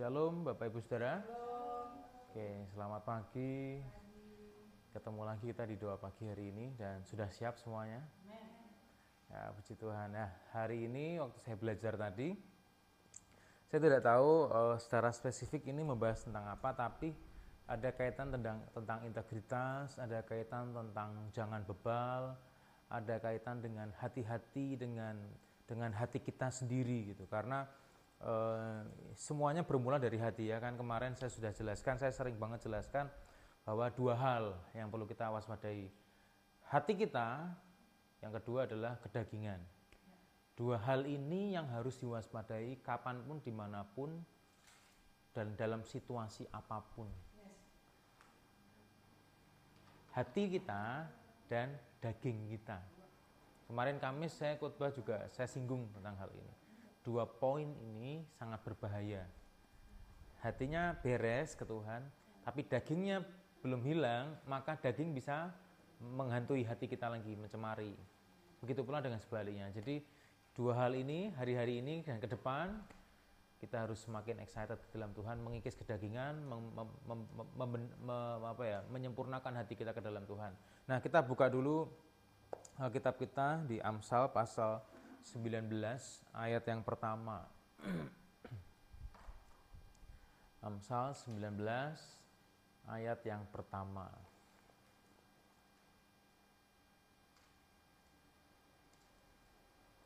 Shalom Bapak Ibu Saudara. Oke, selamat pagi. Ketemu lagi kita di doa pagi hari ini dan sudah siap semuanya? Ya, puji Tuhan. Nah, hari ini waktu saya belajar tadi, saya tidak tahu uh, secara spesifik ini membahas tentang apa, tapi ada kaitan tentang tentang integritas, ada kaitan tentang jangan bebal, ada kaitan dengan hati-hati dengan dengan hati kita sendiri gitu. Karena uh, semuanya bermula dari hati ya kan. Kemarin saya sudah jelaskan, saya sering banget jelaskan bahwa dua hal yang perlu kita waspadai. Hati kita, yang kedua adalah kedagingan. Dua hal ini yang harus diwaspadai kapan pun, di mana pun, dan dalam situasi apa pun. Hati kita dan daging kita. Kemarin Kamis saya khotbah juga saya singgung tentang hal ini. Dua poin ini sangat berbahaya. Hatinya beres ke Tuhan, tapi dagingnya belum hilang, maka daging bisa menghantui hati kita lagi, mencemari. Begitu pula dengan sebaliknya. Jadi dua hal ini hari-hari ini dan ke depan kita harus semakin excited dalam Tuhan, mengikis kedagingan, mem, mem, mem, mem, apa ya, menyempurnakan hati kita ke dalam Tuhan. Nah, kita buka dulu Alkitab kita di Amsal pasal 19 ayat yang pertama. Amsal 19 ayat yang pertama.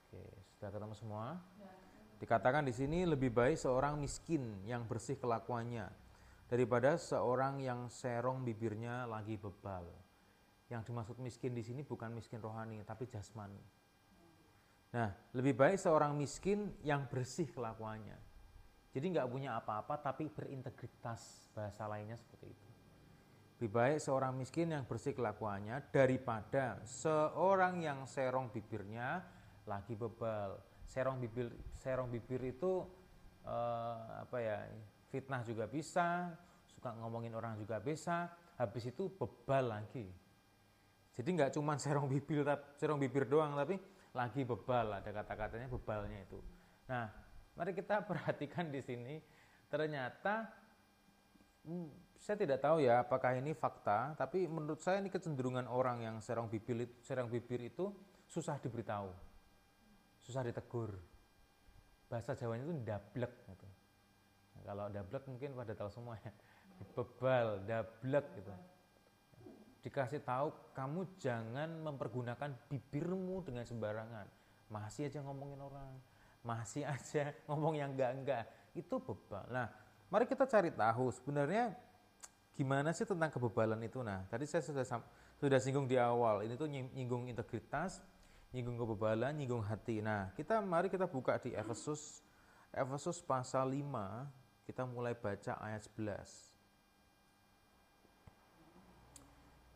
Oke, sudah ketemu semua? Dikatakan di sini lebih baik seorang miskin yang bersih kelakuannya daripada seorang yang serong bibirnya lagi bebal. Yang dimaksud miskin di sini bukan miskin rohani, tapi jasmani. Nah, lebih baik seorang miskin yang bersih kelakuannya. Jadi nggak punya apa-apa, tapi berintegritas. Bahasa lainnya seperti itu. Lebih baik seorang miskin yang bersih kelakuannya daripada seorang yang serong bibirnya lagi bebal. Serong bibir, serong bibir itu eh, apa ya? Fitnah juga bisa, suka ngomongin orang juga bisa. Habis itu bebal lagi. Jadi nggak cuma serong bibir, serong bibir doang, tapi lagi bebal. Ada kata-katanya bebalnya itu. Nah, mari kita perhatikan di sini. Ternyata Hmm, saya tidak tahu ya apakah ini fakta, tapi menurut saya ini kecenderungan orang yang serong bibir, serong bibir itu susah diberitahu, susah ditegur. Bahasa Jawanya itu dablek gitu. Nah, kalau dablek mungkin pada tahu semua ya. Bebal, dablek gitu. Dikasih tahu kamu jangan mempergunakan bibirmu dengan sembarangan. Masih aja ngomongin orang, masih aja ngomong yang enggak-enggak. Itu bebal. Nah, Mari kita cari tahu sebenarnya gimana sih tentang kebebalan itu. Nah, tadi saya sudah sudah singgung di awal. Ini tuh nyinggung integritas, nyinggung kebebalan, nyinggung hati. Nah, kita mari kita buka di Efesus Efesus pasal 5, kita mulai baca ayat 11.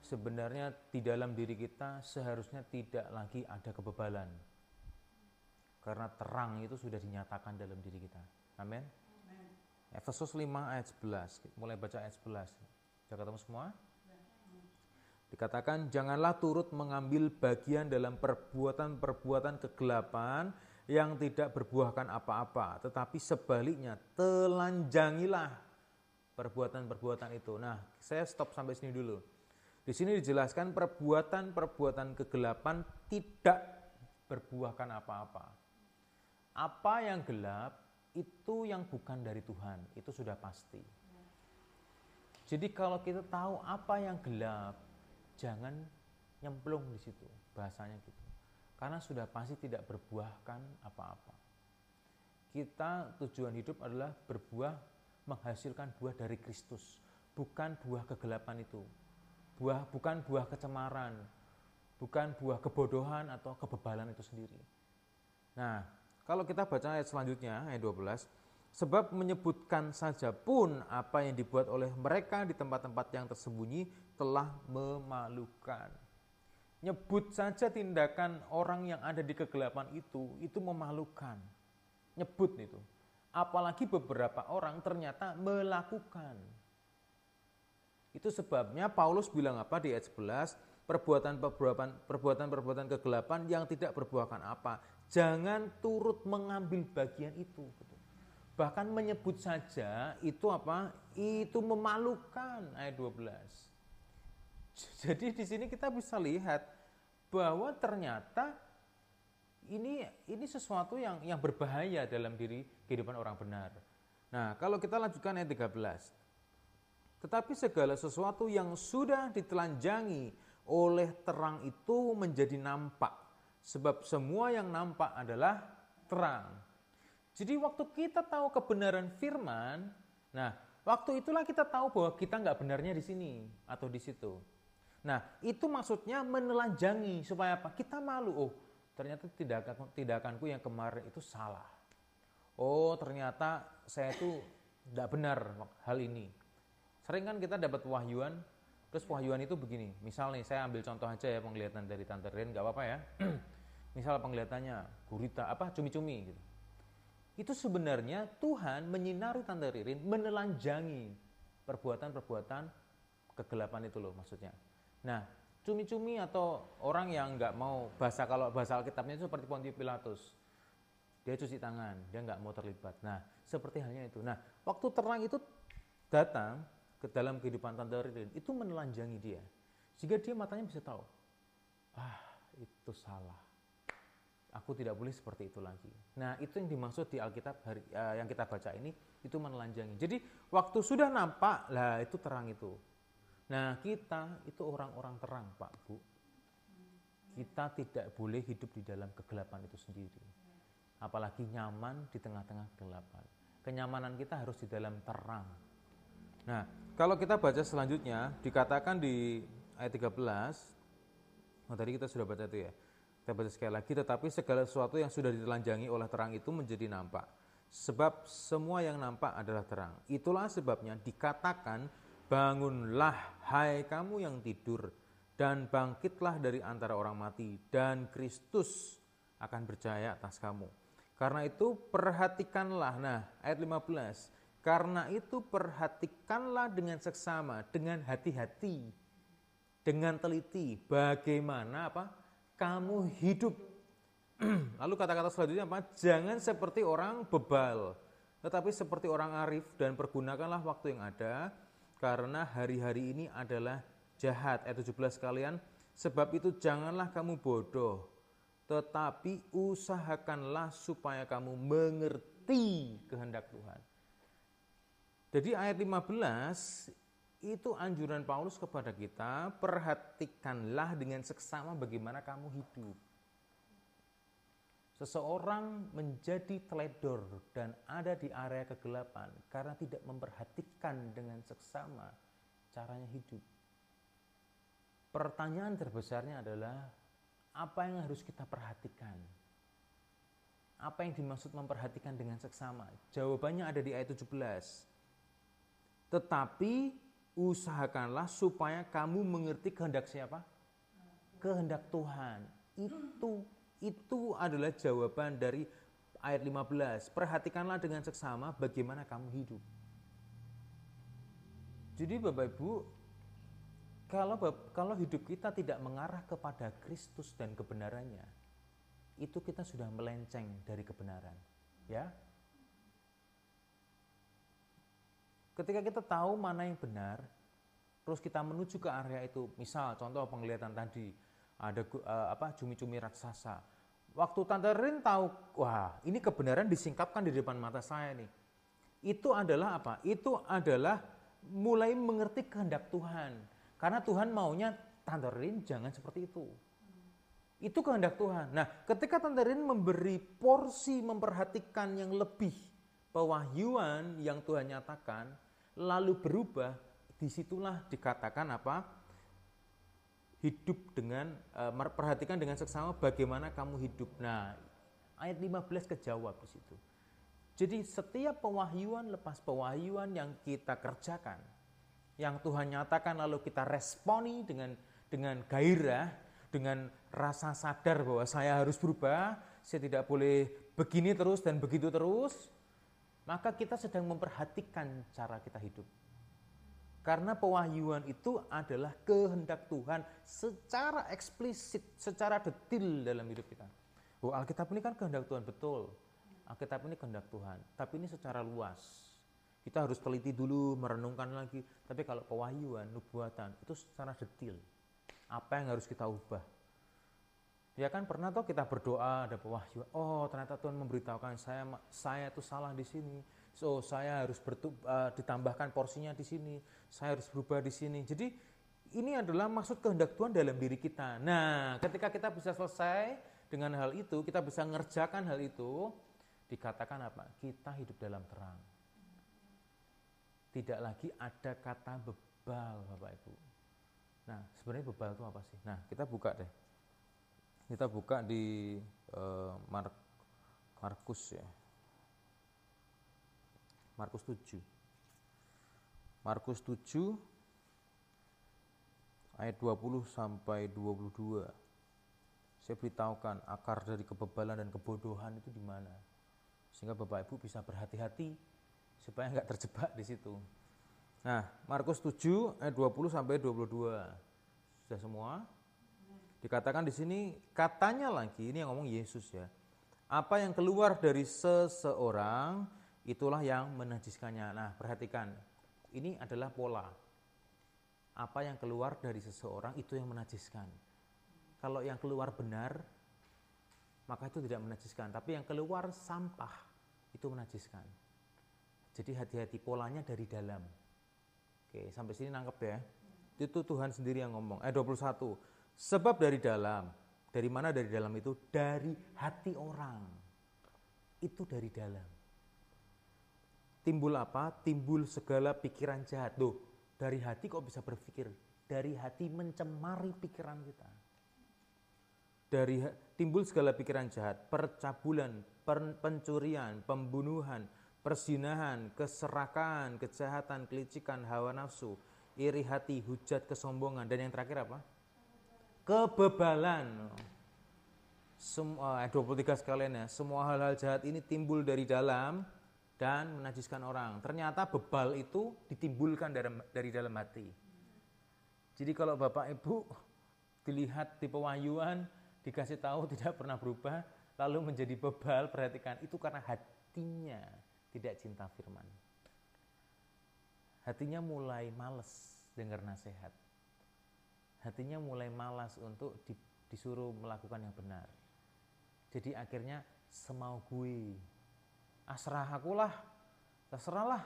Sebenarnya di dalam diri kita seharusnya tidak lagi ada kebebalan. Karena terang itu sudah dinyatakan dalam diri kita. Amin. Efesus 5 ayat 11. Mulai baca ayat 11. Sudah ketemu semua? Dikatakan janganlah turut mengambil bagian dalam perbuatan-perbuatan kegelapan yang tidak berbuahkan apa-apa, tetapi sebaliknya telanjangilah perbuatan-perbuatan itu. Nah, saya stop sampai sini dulu. Di sini dijelaskan perbuatan-perbuatan kegelapan tidak berbuahkan apa-apa. Apa yang gelap itu yang bukan dari Tuhan, itu sudah pasti. Jadi kalau kita tahu apa yang gelap, jangan nyemplung di situ, bahasanya gitu. Karena sudah pasti tidak berbuahkan apa-apa. Kita tujuan hidup adalah berbuah menghasilkan buah dari Kristus, bukan buah kegelapan itu. Buah bukan buah kecemaran, bukan buah kebodohan atau kebebalan itu sendiri. Nah, kalau kita baca ayat selanjutnya, ayat 12, sebab menyebutkan saja pun apa yang dibuat oleh mereka di tempat-tempat yang tersembunyi telah memalukan. Nyebut saja tindakan orang yang ada di kegelapan itu, itu memalukan. Nyebut itu. Apalagi beberapa orang ternyata melakukan. Itu sebabnya Paulus bilang apa di ayat 11, perbuatan-perbuatan perbuatan-perbuatan kegelapan yang tidak berbuahkan apa. Jangan turut mengambil bagian itu. Gitu. Bahkan menyebut saja itu apa? Itu memalukan ayat 12. Jadi di sini kita bisa lihat bahwa ternyata ini ini sesuatu yang yang berbahaya dalam diri kehidupan orang benar. Nah, kalau kita lanjutkan ayat 13. Tetapi segala sesuatu yang sudah ditelanjangi oleh terang itu menjadi nampak. Sebab semua yang nampak adalah terang. Jadi waktu kita tahu kebenaran firman, nah waktu itulah kita tahu bahwa kita nggak benarnya di sini atau di situ. Nah itu maksudnya menelanjangi supaya apa? Kita malu. Oh ternyata tindakan tindakanku yang kemarin itu salah. Oh ternyata saya itu tidak benar hal ini. Sering kan kita dapat wahyuan, terus wahyuan itu begini. Misal nih, saya ambil contoh aja ya penglihatan dari Tante Rin, nggak apa-apa ya. Misal penglihatannya gurita apa cumi-cumi gitu. Itu sebenarnya Tuhan menyinari Tante Ririn, menelanjangi perbuatan-perbuatan kegelapan itu loh maksudnya. Nah, cumi-cumi atau orang yang nggak mau bahasa kalau bahasa Alkitabnya itu seperti Pontius Pilatus. Dia cuci tangan, dia nggak mau terlibat. Nah, seperti halnya itu. Nah, waktu terang itu datang, ke dalam kehidupan Tante Ririn itu menelanjangi dia. Sehingga dia matanya bisa tahu, ah itu salah. Aku tidak boleh seperti itu lagi. Nah itu yang dimaksud di Alkitab hari, uh, yang kita baca ini, itu menelanjangi. Jadi waktu sudah nampak, lah itu terang itu. Nah kita itu orang-orang terang Pak Bu. Kita tidak boleh hidup di dalam kegelapan itu sendiri. Apalagi nyaman di tengah-tengah kegelapan. Kenyamanan kita harus di dalam terang Nah, kalau kita baca selanjutnya dikatakan di ayat 13 Oh, tadi kita sudah baca itu ya. Kita baca sekali lagi, tetapi segala sesuatu yang sudah ditelanjangi oleh terang itu menjadi nampak. Sebab semua yang nampak adalah terang. Itulah sebabnya dikatakan, bangunlah hai kamu yang tidur, dan bangkitlah dari antara orang mati, dan Kristus akan berjaya atas kamu. Karena itu perhatikanlah, nah ayat 15, karena itu perhatikanlah dengan seksama, dengan hati-hati, dengan teliti bagaimana apa? Kamu hidup. Lalu kata-kata selanjutnya apa? Jangan seperti orang bebal, tetapi seperti orang arif dan pergunakanlah waktu yang ada karena hari-hari ini adalah jahat. Ayat 17 kalian, sebab itu janganlah kamu bodoh, tetapi usahakanlah supaya kamu mengerti kehendak Tuhan. Jadi ayat 15 itu anjuran Paulus kepada kita, perhatikanlah dengan seksama bagaimana kamu hidup. Seseorang menjadi teledor dan ada di area kegelapan karena tidak memperhatikan dengan seksama caranya hidup. Pertanyaan terbesarnya adalah apa yang harus kita perhatikan? Apa yang dimaksud memperhatikan dengan seksama? Jawabannya ada di ayat 17 tetapi usahakanlah supaya kamu mengerti kehendak siapa? Kehendak Tuhan. Itu itu adalah jawaban dari ayat 15. Perhatikanlah dengan seksama bagaimana kamu hidup. Jadi Bapak Ibu, kalau kalau hidup kita tidak mengarah kepada Kristus dan kebenarannya, itu kita sudah melenceng dari kebenaran, ya. Ketika kita tahu mana yang benar, terus kita menuju ke area itu, misal contoh penglihatan tadi, ada uh, apa cumi-cumi raksasa. Waktu Tante Rin tahu, wah ini kebenaran disingkapkan di depan mata saya nih. Itu adalah apa? Itu adalah mulai mengerti kehendak Tuhan. Karena Tuhan maunya Tante Rin jangan seperti itu. Itu kehendak Tuhan. Nah, ketika Tante Rin memberi porsi memperhatikan yang lebih pewahyuan yang Tuhan nyatakan, lalu berubah, di situlah dikatakan apa? Hidup dengan, e, perhatikan dengan seksama bagaimana kamu hidup. Nah, ayat 15 kejawab di situ. Jadi setiap pewahyuan lepas pewahyuan yang kita kerjakan, yang Tuhan nyatakan lalu kita responi dengan dengan gairah, dengan rasa sadar bahwa saya harus berubah, saya tidak boleh begini terus dan begitu terus, maka kita sedang memperhatikan cara kita hidup. Karena pewahyuan itu adalah kehendak Tuhan secara eksplisit, secara detil dalam hidup kita. Oh, Alkitab ini kan kehendak Tuhan betul. Alkitab ini kehendak Tuhan, tapi ini secara luas. Kita harus teliti dulu, merenungkan lagi. Tapi kalau pewahyuan, nubuatan, itu secara detail. Apa yang harus kita ubah? Ya kan pernah toh kita berdoa ada pewahyuan. Oh ternyata Tuhan memberitahukan saya saya itu salah di sini. So saya harus bertu, uh, ditambahkan porsinya di sini. Saya harus berubah di sini. Jadi ini adalah maksud kehendak Tuhan dalam diri kita. Nah ketika kita bisa selesai dengan hal itu, kita bisa mengerjakan hal itu, dikatakan apa? Kita hidup dalam terang. Tidak lagi ada kata bebal, Bapak Ibu. Nah, sebenarnya bebal itu apa sih? Nah, kita buka deh. Kita buka di uh, Mark, Markus ya. Markus 7. Markus 7 ayat 20 sampai 22. Saya beritahukan akar dari kebebalan dan kebodohan itu di mana sehingga Bapak Ibu bisa berhati-hati supaya nggak terjebak di situ. Nah, Markus 7 ayat 20 sampai 22. Sudah semua? Dikatakan di sini katanya lagi ini yang ngomong Yesus ya. Apa yang keluar dari seseorang itulah yang menajiskannya. Nah, perhatikan. Ini adalah pola. Apa yang keluar dari seseorang itu yang menajiskan. Kalau yang keluar benar, maka itu tidak menajiskan. Tapi yang keluar sampah, itu menajiskan. Jadi hati-hati polanya dari dalam. Oke, sampai sini nangkep ya. Itu Tuhan sendiri yang ngomong. Eh 21. Sebab dari dalam. Dari mana dari dalam itu? Dari hati orang. Itu dari dalam. Timbul apa? Timbul segala pikiran jahat. Loh, dari hati kok bisa berpikir? Dari hati mencemari pikiran kita. Dari timbul segala pikiran jahat, percabulan, pencurian, pembunuhan, persinahan, keserakan, kejahatan, kelicikan, hawa nafsu, iri hati, hujat, kesombongan, dan yang terakhir apa? Kebebalan. Semua, eh, 23 sekalian ya, semua hal-hal jahat ini timbul dari dalam dan menajiskan orang. Ternyata bebal itu ditimbulkan dari, dari dalam hati. Jadi kalau Bapak Ibu dilihat di pewahyuan, dikasih tahu tidak pernah berubah, lalu menjadi bebal, perhatikan, itu karena hatinya tidak cinta firman. Hatinya mulai males dengar nasihat. Hatinya mulai malas untuk disuruh melakukan yang benar. Jadi akhirnya semau gue. Asrah aku lah, terserahlah.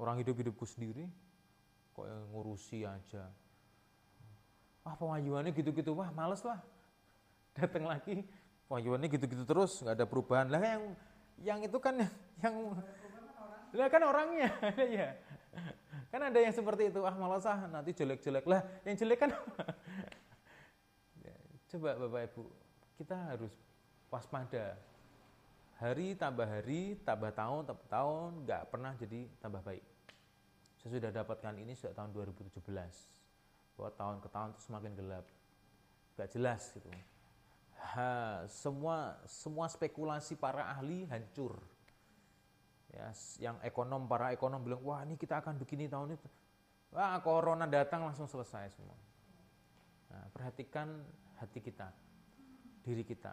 Orang hidup-hidupku sendiri, kok yang ngurusi aja. Wah pewahyuannya gitu-gitu, wah males lah. Datang lagi, Wahyuannya gitu-gitu terus, nggak ada perubahan. Lah yang yang itu kan yang lah kan orangnya, ya. Kan ada yang seperti itu, ah malas ah nanti jelek-jelek lah. Yang jelek kan ya, coba Bapak Ibu, kita harus waspada. Hari tambah hari, tambah tahun, tambah tahun, nggak pernah jadi tambah baik. Saya sudah dapatkan ini sejak tahun 2017. Bahwa tahun ke tahun itu semakin gelap. Gak jelas gitu ha, semua semua spekulasi para ahli hancur. Ya, yang ekonom para ekonom bilang wah ini kita akan begini tahun itu. Wah corona datang langsung selesai semua. Nah, perhatikan hati kita, diri kita.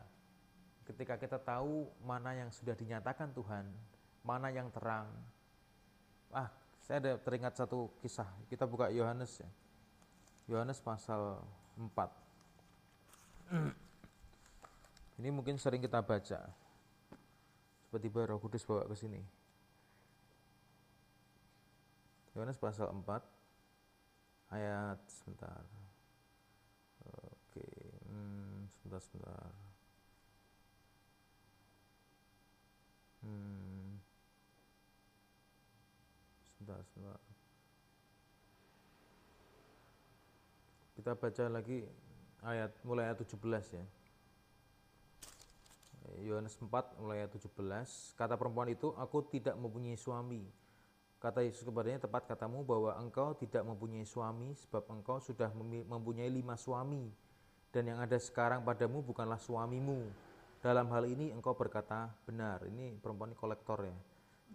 Ketika kita tahu mana yang sudah dinyatakan Tuhan, mana yang terang. Ah, saya ada teringat satu kisah. Kita buka Yohanes ya. Yohanes pasal 4. Ini mungkin sering kita baca. Tiba-tiba Roh Kudus bawa ke sini. Yohanes pasal 4 ayat sebentar. Oke, hmm, sebentar sebentar. Hmm. Sebentar, sebentar. Kita baca lagi ayat mulai ayat 17 ya. Yohanes 4 mulai ayat 17 kata perempuan itu aku tidak mempunyai suami kata Yesus kepadanya tepat katamu bahwa engkau tidak mempunyai suami sebab engkau sudah mempunyai lima suami. Dan yang ada sekarang padamu bukanlah suamimu. Dalam hal ini engkau berkata benar ini perempuan ini kolektor ya.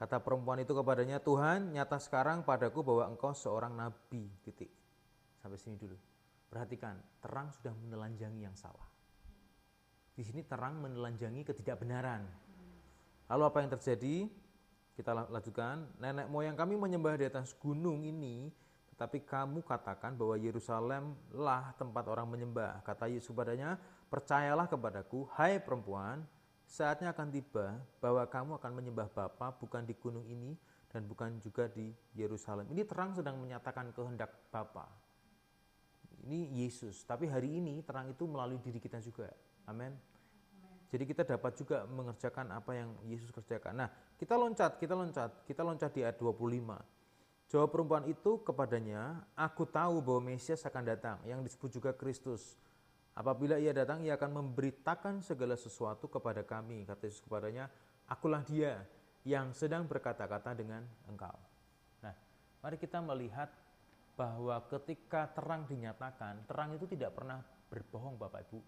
Kata perempuan itu kepadanya Tuhan nyata sekarang padaku bahwa engkau seorang nabi. Titik. Sampai sini dulu. Perhatikan terang sudah menelanjangi yang salah. Di sini terang menelanjangi ketidakbenaran. Lalu apa yang terjadi? Kita lanjutkan. Nenek moyang kami menyembah di atas gunung ini, tetapi kamu katakan bahwa Yerusalem lah tempat orang menyembah. Kata Yesus padanya, percayalah kepadaku, hai perempuan, saatnya akan tiba bahwa kamu akan menyembah Bapa bukan di gunung ini dan bukan juga di Yerusalem. Ini terang sedang menyatakan kehendak Bapa. Ini Yesus, tapi hari ini terang itu melalui diri kita juga. Amin. Jadi kita dapat juga mengerjakan apa yang Yesus kerjakan. Nah, kita loncat, kita loncat, kita loncat di ayat 25. Jawab perempuan itu kepadanya, aku tahu bahwa Mesias akan datang, yang disebut juga Kristus. Apabila ia datang, ia akan memberitakan segala sesuatu kepada kami. Kata Yesus kepadanya, akulah dia yang sedang berkata-kata dengan engkau. Nah, mari kita melihat bahwa ketika terang dinyatakan, terang itu tidak pernah berbohong Bapak Ibu.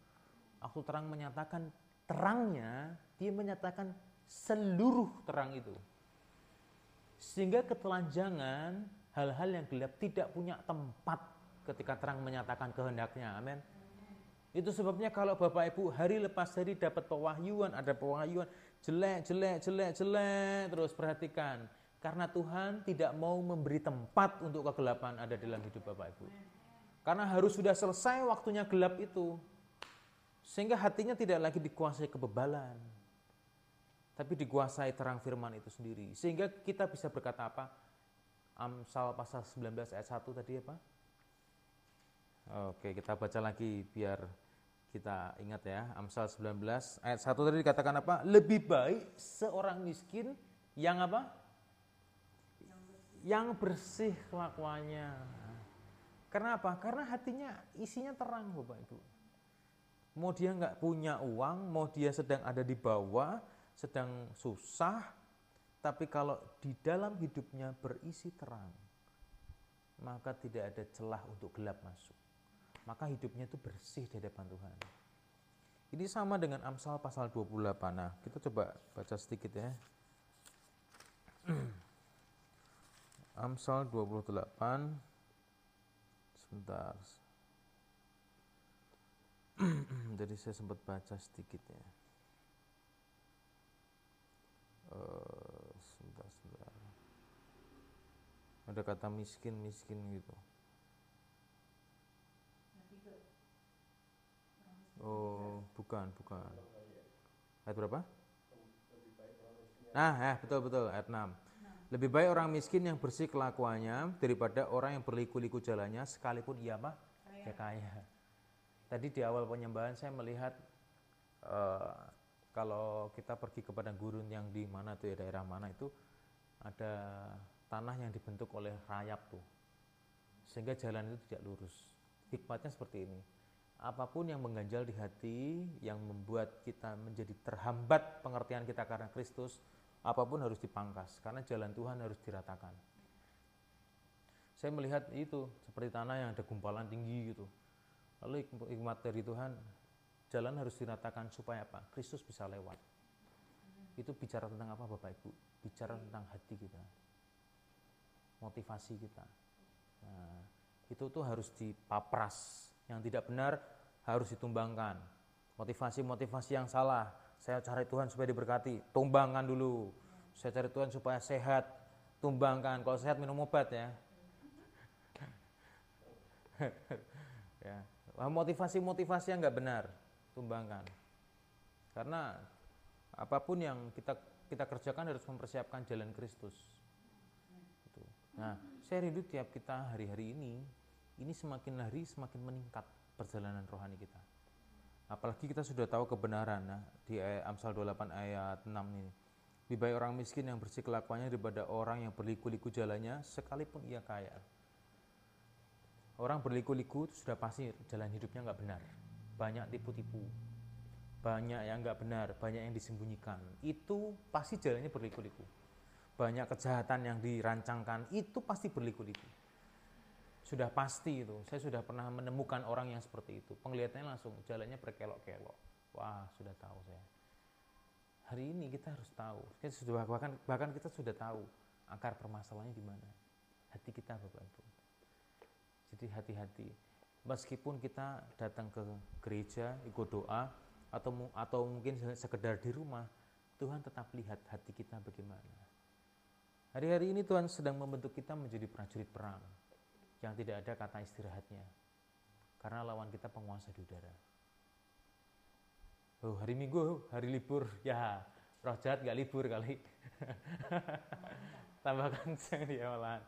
Aku terang menyatakan terangnya, dia menyatakan seluruh terang itu. Sehingga ketelanjangan, hal-hal yang gelap tidak punya tempat ketika terang menyatakan kehendaknya. Amin. Itu sebabnya kalau Bapak Ibu hari lepas hari dapat pewahyuan, ada pewahyuan, jelek, jelek, jelek, jelek, terus perhatikan. Karena Tuhan tidak mau memberi tempat untuk kegelapan ada dalam hidup Bapak Ibu. Karena harus sudah selesai waktunya gelap itu. Sehingga hatinya tidak lagi dikuasai kebebalan. Tapi dikuasai terang firman itu sendiri. Sehingga kita bisa berkata apa? Amsal pasal 19 ayat 1 tadi apa? Oke, kita baca lagi biar kita ingat ya. Amsal 19 ayat 1 tadi dikatakan apa? Lebih baik seorang miskin yang apa? Yang bersih kelakuannya. Karena apa? Karena hatinya isinya terang Bapak Ibu mau dia nggak punya uang, mau dia sedang ada di bawah, sedang susah, tapi kalau di dalam hidupnya berisi terang, maka tidak ada celah untuk gelap masuk. Maka hidupnya itu bersih di hadapan Tuhan. Ini sama dengan Amsal pasal 28. Nah, kita coba baca sedikit ya. Amsal 28 sebentar jadi saya sempat baca sedikit ya. Uh, sebentar sebentar. Ada kata miskin miskin gitu. Oh bukan bukan. Ayat berapa? Nah ya betul betul. Ayat 6 lebih baik orang miskin yang bersih kelakuannya daripada orang yang berliku-liku jalannya sekalipun ia apa ya kaya Tadi di awal penyembahan saya melihat uh, kalau kita pergi kepada gurun yang di mana tuh ya daerah mana itu ada tanah yang dibentuk oleh rayap tuh sehingga jalan itu tidak lurus. Hikmatnya seperti ini. Apa pun yang mengganjal di hati, yang membuat kita menjadi terhambat pengertian kita karena Kristus, apa pun harus dipangkas karena jalan Tuhan harus diratakan. Saya melihat itu seperti tanah yang ada gumpalan tinggi gitu Lalu hikmat dari Tuhan, jalan harus diratakan supaya apa? Kristus bisa lewat. Itu bicara tentang apa Bapak Ibu? Bicara tentang hati kita. Motivasi kita. Nah, itu tuh harus dipapras. Yang tidak benar harus ditumbangkan. Motivasi-motivasi yang salah. Saya cari Tuhan supaya diberkati. Tumbangkan dulu. Saya cari Tuhan supaya sehat. Tumbangkan. Kalau sehat minum obat ya. ya motivasi-motivasi yang nggak benar tumbangkan. Karena apa pun yang kita kita kerjakan harus mempersiapkan jalan Kristus. Gitu. nah saya rindu tiap kita hari-hari ini ini semakin hari semakin meningkat perjalanan rohani kita. Apalagi kita sudah tahu kebenaran nah, di Amsal 28 ayat 6 ini. Lebih baik orang miskin yang bersih kelakuannya daripada orang yang berliku-liku jalannya sekalipun ia kaya Orang berliku-liku sudah pasti jalan hidupnya nggak benar. Banyak tipu-tipu, banyak yang nggak benar, banyak yang disembunyikan. Itu pasti jalannya berliku-liku. Banyak kejahatan yang dirancangkan, itu pasti berliku-liku. Sudah pasti itu. Saya sudah pernah menemukan orang yang seperti itu. Penglihatannya langsung jalannya berkelok-kelok. Wah, sudah tahu saya. Hari ini kita harus tahu. Kita sudah bahkan bahkan kita sudah tahu akar permasalahannya di mana. Hati kita Bapak Ibu jadi hati-hati. Meskipun kita datang ke gereja, ikut doa, atau atau mungkin sekedar di rumah, Tuhan tetap lihat hati kita bagaimana. Hari-hari ini Tuhan sedang membentuk kita menjadi prajurit perang yang tidak ada kata istirahatnya. Karena lawan kita penguasa di udara. Oh, hari Minggu, hari libur. Ya, roh jahat gak libur kali. Tambah kencang dia malahan.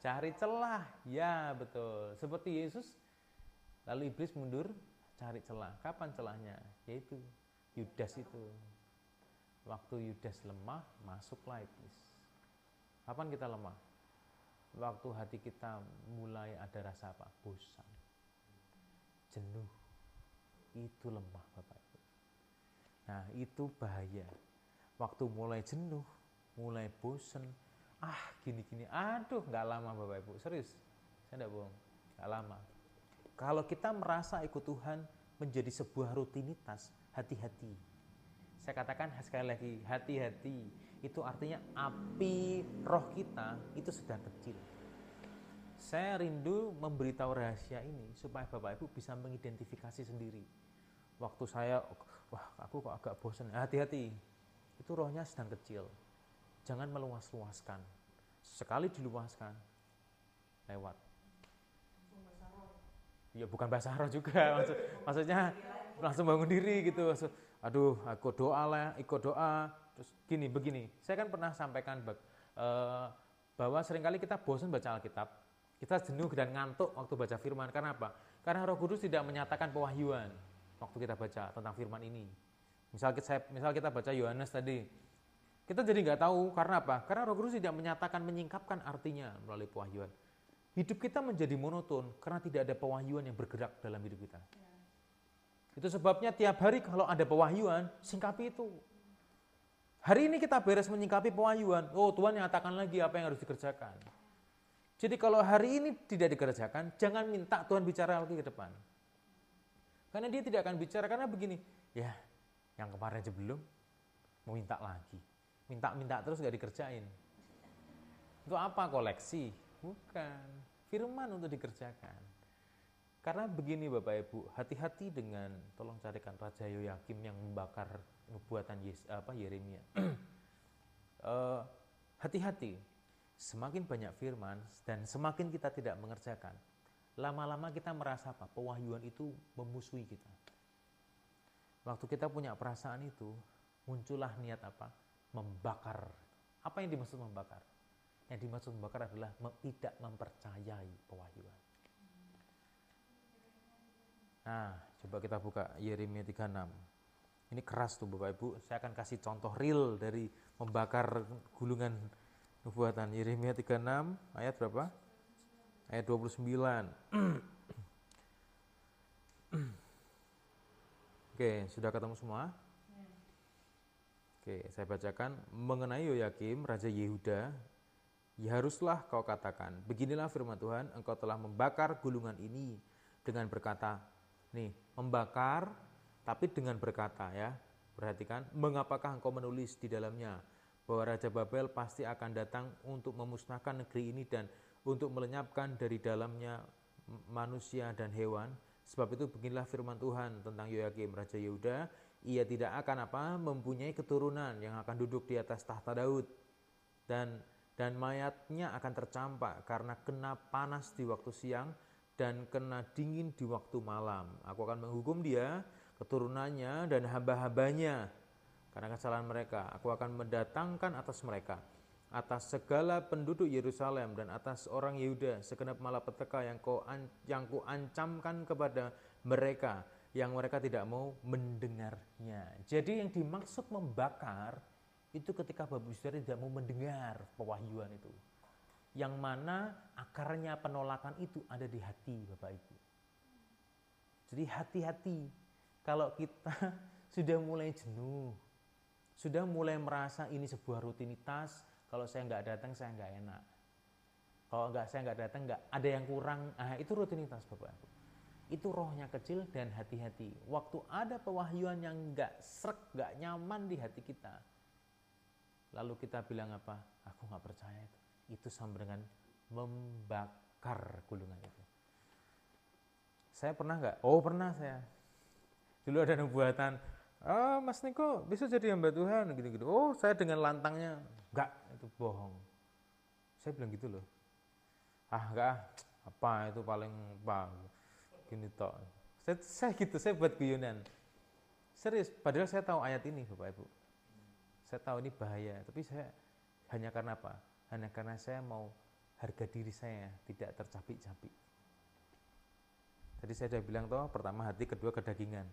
Cari celah. Ya, betul. Seperti Yesus, lalu iblis mundur, cari celah. Kapan celahnya? Yaitu Yudas itu. Waktu Yudas lemah, masuklah iblis. Kapan kita lemah? Waktu hati kita mulai ada rasa apa? Bosan. Jenuh. Itu lemah Bapak Ibu. Nah itu bahaya. Waktu mulai jenuh, mulai bosan, ah gini-gini, aduh nggak lama Bapak Ibu, serius, saya tidak bohong, nggak lama. Kalau kita merasa ikut Tuhan menjadi sebuah rutinitas, hati-hati. Saya katakan sekali lagi, hati-hati. Itu artinya api roh kita itu sedang kecil. Saya rindu memberitahu rahasia ini supaya Bapak Ibu bisa mengidentifikasi sendiri. Waktu saya, wah aku kok agak bosan, hati-hati. Itu rohnya sedang kecil jangan meluas-luaskan. Sekali diluaskan, lewat. Ya bukan bahasa roh juga, maksud, maksudnya langsung bangun diri gitu. Maksud, aduh, aku doa lah, ikut doa, terus gini, begini. Saya kan pernah sampaikan uh, bahwa sering kali kita bosan baca Alkitab, kita jenuh dan ngantuk waktu baca firman. Karena apa? Karena Roh Kudus tidak menyatakan pewahyuan waktu kita baca tentang firman ini. Misal kita, misal kita baca Yohanes tadi, kita jadi nggak tahu karena apa? Karena Roh Kudus tidak menyatakan menyingkapkan artinya melalui pewahyuan. Hidup kita menjadi monoton karena tidak ada pewahyuan yang bergerak dalam hidup kita. Ya. Itu sebabnya tiap hari kalau ada pewahyuan, singkapi itu. Hari ini kita beres menyingkapi pewahyuan, oh Tuhan nyatakan lagi apa yang harus dikerjakan. Jadi kalau hari ini tidak dikerjakan, jangan minta Tuhan bicara lagi ke depan. Karena dia tidak akan bicara, karena begini, ya yang kemarin aja belum, mau minta lagi minta-minta terus gak dikerjain. Itu apa koleksi? Bukan. Firman untuk dikerjakan. Karena begini Bapak Ibu, hati-hati dengan tolong carikan Raja Yoyakim yang membakar nubuatan Yes, apa Yeremia. uh, hati-hati. Semakin banyak firman dan semakin kita tidak mengerjakan, lama-lama kita merasa apa? Pewahyuan itu memusuhi kita. Waktu kita punya perasaan itu, muncullah niat apa? Membakar. Apa yang dimaksud membakar? Yang dimaksud membakar adalah tidak mempercayai pewahyuan. Nah, coba kita buka Yeremia 36. Ini keras tuh Bapak Ibu. Saya akan kasih contoh real dari membakar gulungan nubuatan. Yeremia 36 ayat berapa? Ayat 29. Oke, sudah ketemu semua? Oke, saya bacakan mengenai Yoyakim, Raja Yehuda, ya haruslah kau katakan, beginilah firman Tuhan, engkau telah membakar gulungan ini dengan berkata, nih, membakar tapi dengan berkata ya, perhatikan, mengapakah engkau menulis di dalamnya bahwa Raja Babel pasti akan datang untuk memusnahkan negeri ini dan untuk melenyapkan dari dalamnya manusia dan hewan. Sebab itu beginilah firman Tuhan tentang Yoyakim, Raja Yehuda, ia tidak akan apa mempunyai keturunan yang akan duduk di atas tahta Daud dan dan mayatnya akan tercampak karena kena panas di waktu siang dan kena dingin di waktu malam. Aku akan menghukum dia, keturunannya dan hamba-hambanya karena kesalahan mereka. Aku akan mendatangkan atas mereka atas segala penduduk Yerusalem dan atas orang Yehuda segenap malapetaka yang kau yang ku ancamkan kepada mereka yang mereka tidak mau mendengarnya. Jadi yang dimaksud membakar itu ketika Bapak Saudara tidak mau mendengar pewahyuan itu. Yang mana akarnya penolakan itu ada di hati Bapak Ibu. Jadi hati-hati kalau kita sudah mulai jenuh, sudah mulai merasa ini sebuah rutinitas, kalau saya nggak datang saya nggak enak. Kalau nggak saya nggak datang nggak ada yang kurang, ah itu rutinitas Bapak Ibu itu rohnya kecil dan hati-hati. Waktu ada pewahyuan yang nggak srek, nggak nyaman di hati kita, lalu kita bilang apa? Aku nggak percaya itu. Itu sama dengan membakar gulungan itu. Saya pernah nggak? Oh pernah saya. Dulu ada nubuatan ah Mas Niko bisa jadi hamba Tuhan gitu-gitu oh saya dengan lantangnya enggak itu bohong saya bilang gitu loh ah enggak apa itu paling apa gini toh saya, saya gitu saya buat guyonan serius padahal saya tahu ayat ini Bapak Ibu saya tahu ini bahaya tapi saya hanya karena apa hanya karena saya mau harga diri saya tidak tercapik-capik Tadi saya sudah bilang toh, pertama hati, kedua kedagingan.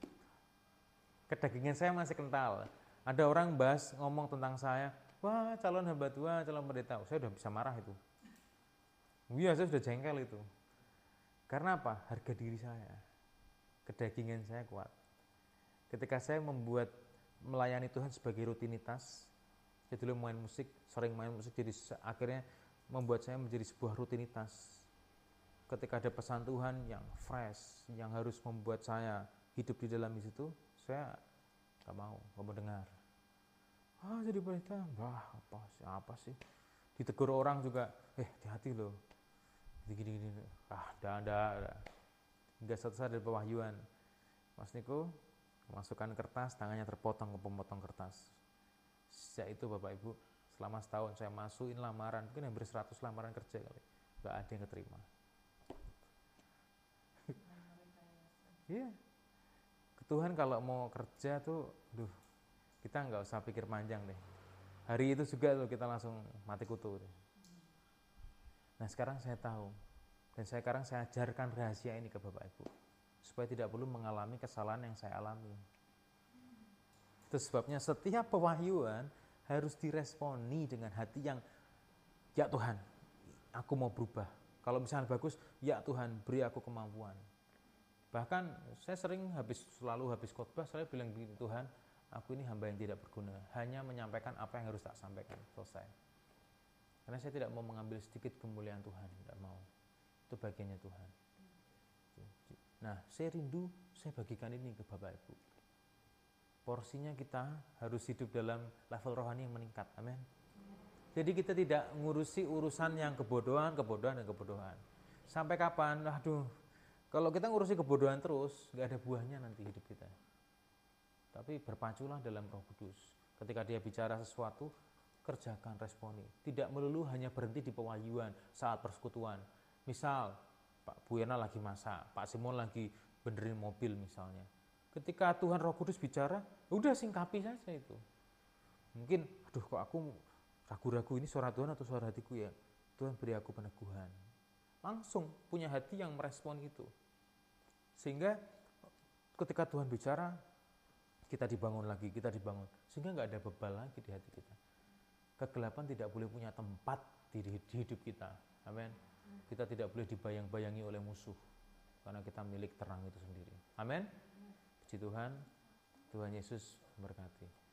Kedagingan saya masih kental. Ada orang bahas ngomong tentang saya, wah calon hamba Tuhan, calon pendeta. Saya sudah bisa marah itu. Iya, saya sudah jengkel itu. Karena apa? Harga diri saya. Kedagingan saya kuat. Ketika saya membuat melayani Tuhan sebagai rutinitas, saya dulu main musik, sering main musik, jadi akhirnya membuat saya menjadi sebuah rutinitas ketika ada pesan Tuhan yang fresh, yang harus membuat saya hidup di dalam situ, saya nggak mau, nggak mau dengar. Ah jadi pendeta, wah apa sih, apa sih? Ditegur orang juga, eh hati-hati loh, gini gini, ah dah dah. Hingga satu saat dari pewahyuan, Mas Niko masukkan kertas, tangannya terpotong ke pemotong kertas. Sejak itu Bapak Ibu, selama setahun saya masukin lamaran, mungkin hampir 100 lamaran kerja kali, nggak ada yang keterima. Iya. Tuhan kalau mau kerja tuh, duh, kita nggak usah pikir panjang deh. Hari itu juga tuh kita langsung mati kutu. Deh. Nah sekarang saya tahu dan saya sekarang saya ajarkan rahasia ini ke Bapak Ibu supaya tidak perlu mengalami kesalahan yang saya alami. Itu sebabnya setiap pewahyuan harus diresponi dengan hati yang ya Tuhan, aku mau berubah. Kalau misalnya bagus, ya Tuhan, beri aku kemampuan. Bahkan saya sering habis selalu habis khotbah saya bilang begini Tuhan, aku ini hamba yang tidak berguna, hanya menyampaikan apa yang harus tak sampaikan. Selesai. Karena saya tidak mau mengambil sedikit kemuliaan Tuhan, tidak mau. Itu bagiannya Tuhan. Nah, saya rindu saya bagikan ini ke Bapak Ibu. Porsinya kita harus hidup dalam level rohani yang meningkat. Amin. Jadi kita tidak ngurusi urusan yang kebodohan, kebodohan, dan kebodohan. Sampai kapan? Aduh, kalau kita ngurusi kebodohan terus, nggak ada buahnya nanti hidup kita. Tapi berpaculah dalam roh kudus. Ketika dia bicara sesuatu, kerjakan, responi. Tidak melulu hanya berhenti di pewahyuan saat persekutuan. Misal, Pak Buyana lagi masak, Pak Simon lagi benerin mobil misalnya. Ketika Tuhan Roh Kudus bicara, udah singkapi saja itu. Mungkin, aduh kok aku ragu-ragu ini suara Tuhan atau suara hatiku ya. Tuhan beri aku peneguhan langsung punya hati yang merespon itu. Sehingga ketika Tuhan bicara, kita dibangun lagi, kita dibangun. Sehingga nggak ada bebal lagi di hati kita. Kegelapan tidak boleh punya tempat di, hidup kita. Amin. Kita tidak boleh dibayang-bayangi oleh musuh. Karena kita milik terang itu sendiri. Amin. Puji Tuhan. Tuhan Yesus memberkati.